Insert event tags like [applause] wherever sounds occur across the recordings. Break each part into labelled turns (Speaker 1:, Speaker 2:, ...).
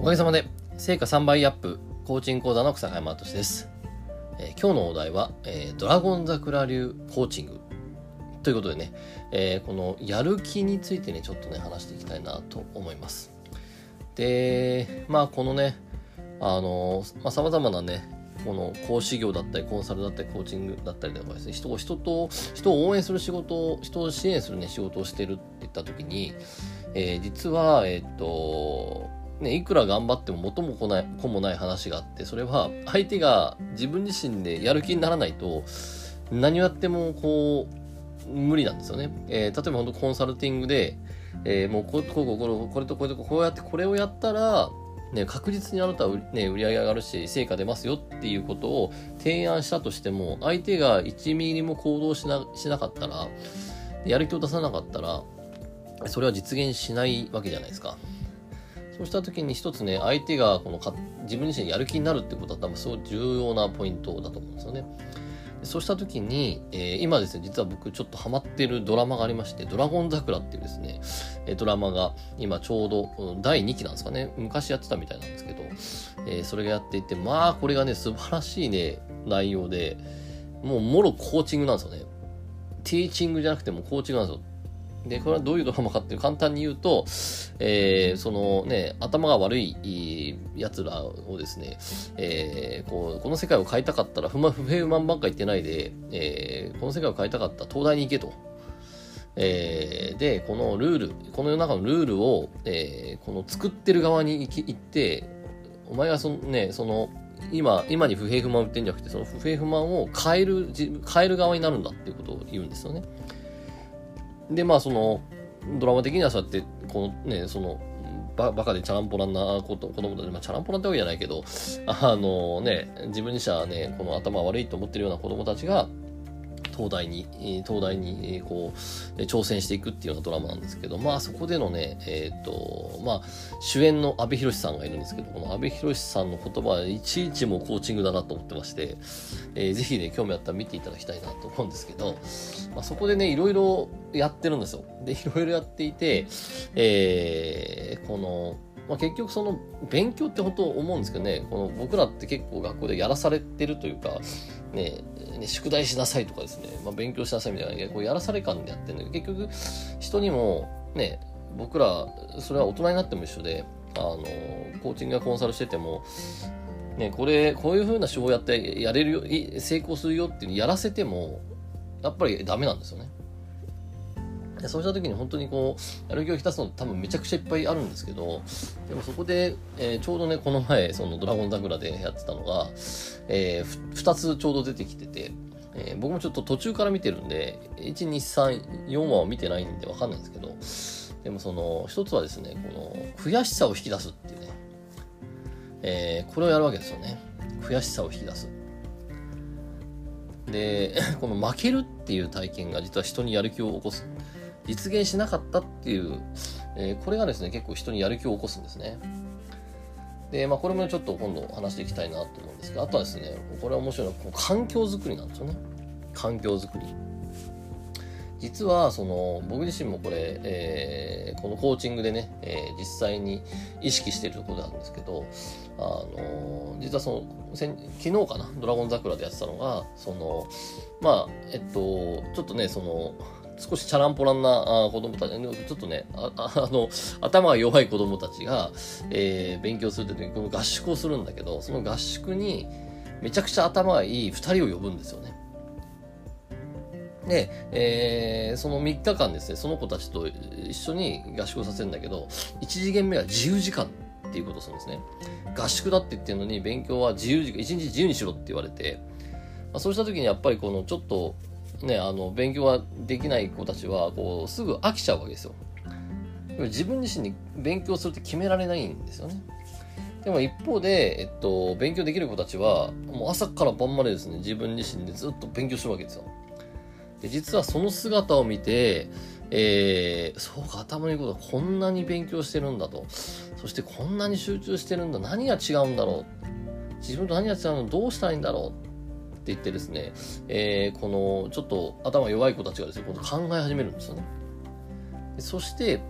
Speaker 1: おかげさまで、成果3倍アップ、コーチング講座の草山敏です。えー、今日のお題は、えー、ドラゴン桜流コーチングということでね、えー、このやる気についてね、ちょっとね、話していきたいなと思います。で、まあ、このね、あの、まあ、様々なね、この講師業だったり、コンサルだったり、コーチングだったりとかですね、人を、人と、人を応援する仕事を人を支援するね、仕事をしてるって言った時に、えー、実は、えっ、と、ね、いくら頑張っても元も子ない子もない話があって、それは相手が自分自身でやる気にならないと、何をやってもこう、無理なんですよね。えー、例えば本当コンサルティングで、えー、もうこここここれとこれとこうやってこれをやったら、ね、確実にあなたは、ね、売り上げ上がるし、成果出ますよっていうことを提案したとしても、相手が1ミリも行動しなしなかったら、やる気を出さなかったら、それは実現しないわけじゃないですか。そうした時に一つね、相手がこのか自分自身やる気になるってことは多分すごい重要なポイントだと思うんですよね。そうした時に、えー、今ですね、実は僕ちょっとハマってるドラマがありまして、ドラゴン桜っていうですね、えドラマが今ちょうど第2期なんですかね、昔やってたみたいなんですけど、えー、それがやっていて、まあこれがね、素晴らしいね、内容で、もうもろコーチングなんですよね。ティーチングじゃなくてもコーチングなんですよ。で、これはどういうドラマかっていう簡単に言うと、えー、そのね、頭が悪い奴らをですね、えー、こう、この世界を変えたかったら、不、平不満ばっか言ってないで、えー、この世界を変えたかったら東大に行けと。えー、で、このルール、この世の中のルールを、えー、この作ってる側に行って、お前がそのね、その、今、今に不平不満を言ってんじゃなくて、その不平不満を変える、変える側になるんだっていうことを言うんですよね。で、まあ、その、ドラマ的にはそうやって、このね、その、ババカでチャランポランなこと子供たち、まあ、チャランポランってわけじゃないけど、あのね、自分自身はね、この頭悪いと思ってるような子供たちが、東大に、東大に、こう、挑戦していくっていうようなドラマなんですけど、まあそこでのね、えっ、ー、と、まあ主演の阿部寛さんがいるんですけど、この阿部寛さんの言葉はいちいちもコーチングだなと思ってまして、えー、ぜひね、興味あったら見ていただきたいなと思うんですけど、まあそこでね、いろいろやってるんですよ。で、いろいろやっていて、えー、この、まあ、結局その勉強って本当思うんですけどね、この僕らって結構学校でやらされてるというか、ね、ね宿題しなさいとかですね、まあ、勉強しなさいみたいな、こうやらされ感でやってるんだけど、結局人にもね、僕ら、それは大人になっても一緒で、あの、コーチングやコンサルしてても、ね、これ、こういう風な手法やってやれるよ、成功するよっていうやらせても、やっぱりダメなんですよね。でそうした時に本当にこう、やる気を浸すの多分めちゃくちゃいっぱいあるんですけど、でもそこで、えー、ちょうどね、この前、そのドラゴン桜でやってたのが、えー、2つちょうど出てきてて、えー、僕もちょっと途中から見てるんで、1、2、3、4話を見てないんでわかんないんですけど、でもその、一つはですね、この、悔しさを引き出すっていうね、えー、これをやるわけですよね。悔しさを引き出す。で、[laughs] この負けるっていう体験が実は人にやる気を起こす。実現しなかったっていう、えー、これがですね、結構人にやる気を起こすんですね。で、まあ、これもちょっと今度話していきたいなと思うんですが、あとはですね、これは面白いのは、こう環境づくりなんですよね。環境づくり。実は、その、僕自身もこれ、えー、このコーチングでね、えー、実際に意識しているところなんですけど、あの、実はその、昨日かな、ドラゴン桜でやってたのが、その、まあ、えっと、ちょっとね、その、少しチャランポランな子供たち、ちょっとね、あ [laughs] あの、頭が弱い子供たちが、えー、勉強するときにこの合宿をするんだけど、その合宿にめちゃくちゃ頭がいい二人を呼ぶんですよね。で、えー、その3日間ですね、その子たちと一緒に合宿をさせるんだけど、1次元目は自由時間っていうことをするんですね。合宿だって言ってるのに、勉強は自由時間、1日自由にしろって言われて、まあ、そうした時にやっぱりこのちょっとね、あの、勉強ができない子たちは、こう、すぐ飽きちゃうわけですよ。自分自身に勉強するって決められないんですよね。でも一方で、えっと、勉強できる子たちは、もう朝から晩までですね、自分自身でずっと勉強してるわけですよ。で、実はその姿を見て、えー、そうか、頭のいいことはこんなに勉強してるんだと。そしてこんなに集中してるんだ。何が違うんだろう。自分と何が違うの？どうしたらいいんだろう。って言ってですね、えー、このちょっと頭弱い子たちがですね、今度考え始めるんですよね。そして、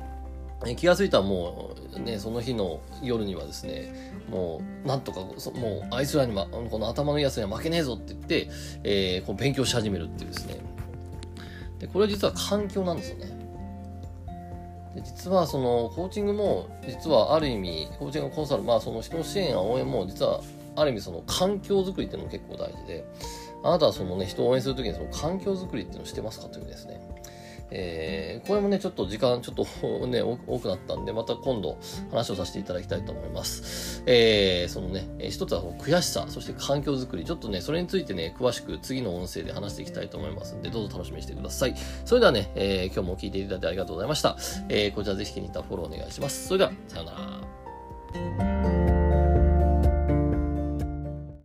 Speaker 1: え気が付いたらもうね、その日の夜にはですね、もうなんとか、もうあいつらに、ま、この頭のいいやつには負けねえぞって言って、えー、こう勉強し始めるっていうですね。で、これは実は環境なんですよね。で実はそのコーチングも実はある意味コーチングコンサルまあその人の支援や応援も実はある意味その環境づくりっていうのも結構大事であなたはそのね人を応援するときにその環境づくりっていうのをしてますかというですねえー、これもね、ちょっと時間ちょっとね、多くなったんで、また今度話をさせていただきたいと思います。えー、そのね、一つは悔しさ、そして環境づくり、ちょっとね、それについてね、詳しく次の音声で話していきたいと思いますんで、どうぞ楽しみにしてください。それではね、えー、今日も聞いていただいてありがとうございました。えー、こちらぜひ気に入ったフォローお願いします。それでは、さようなら。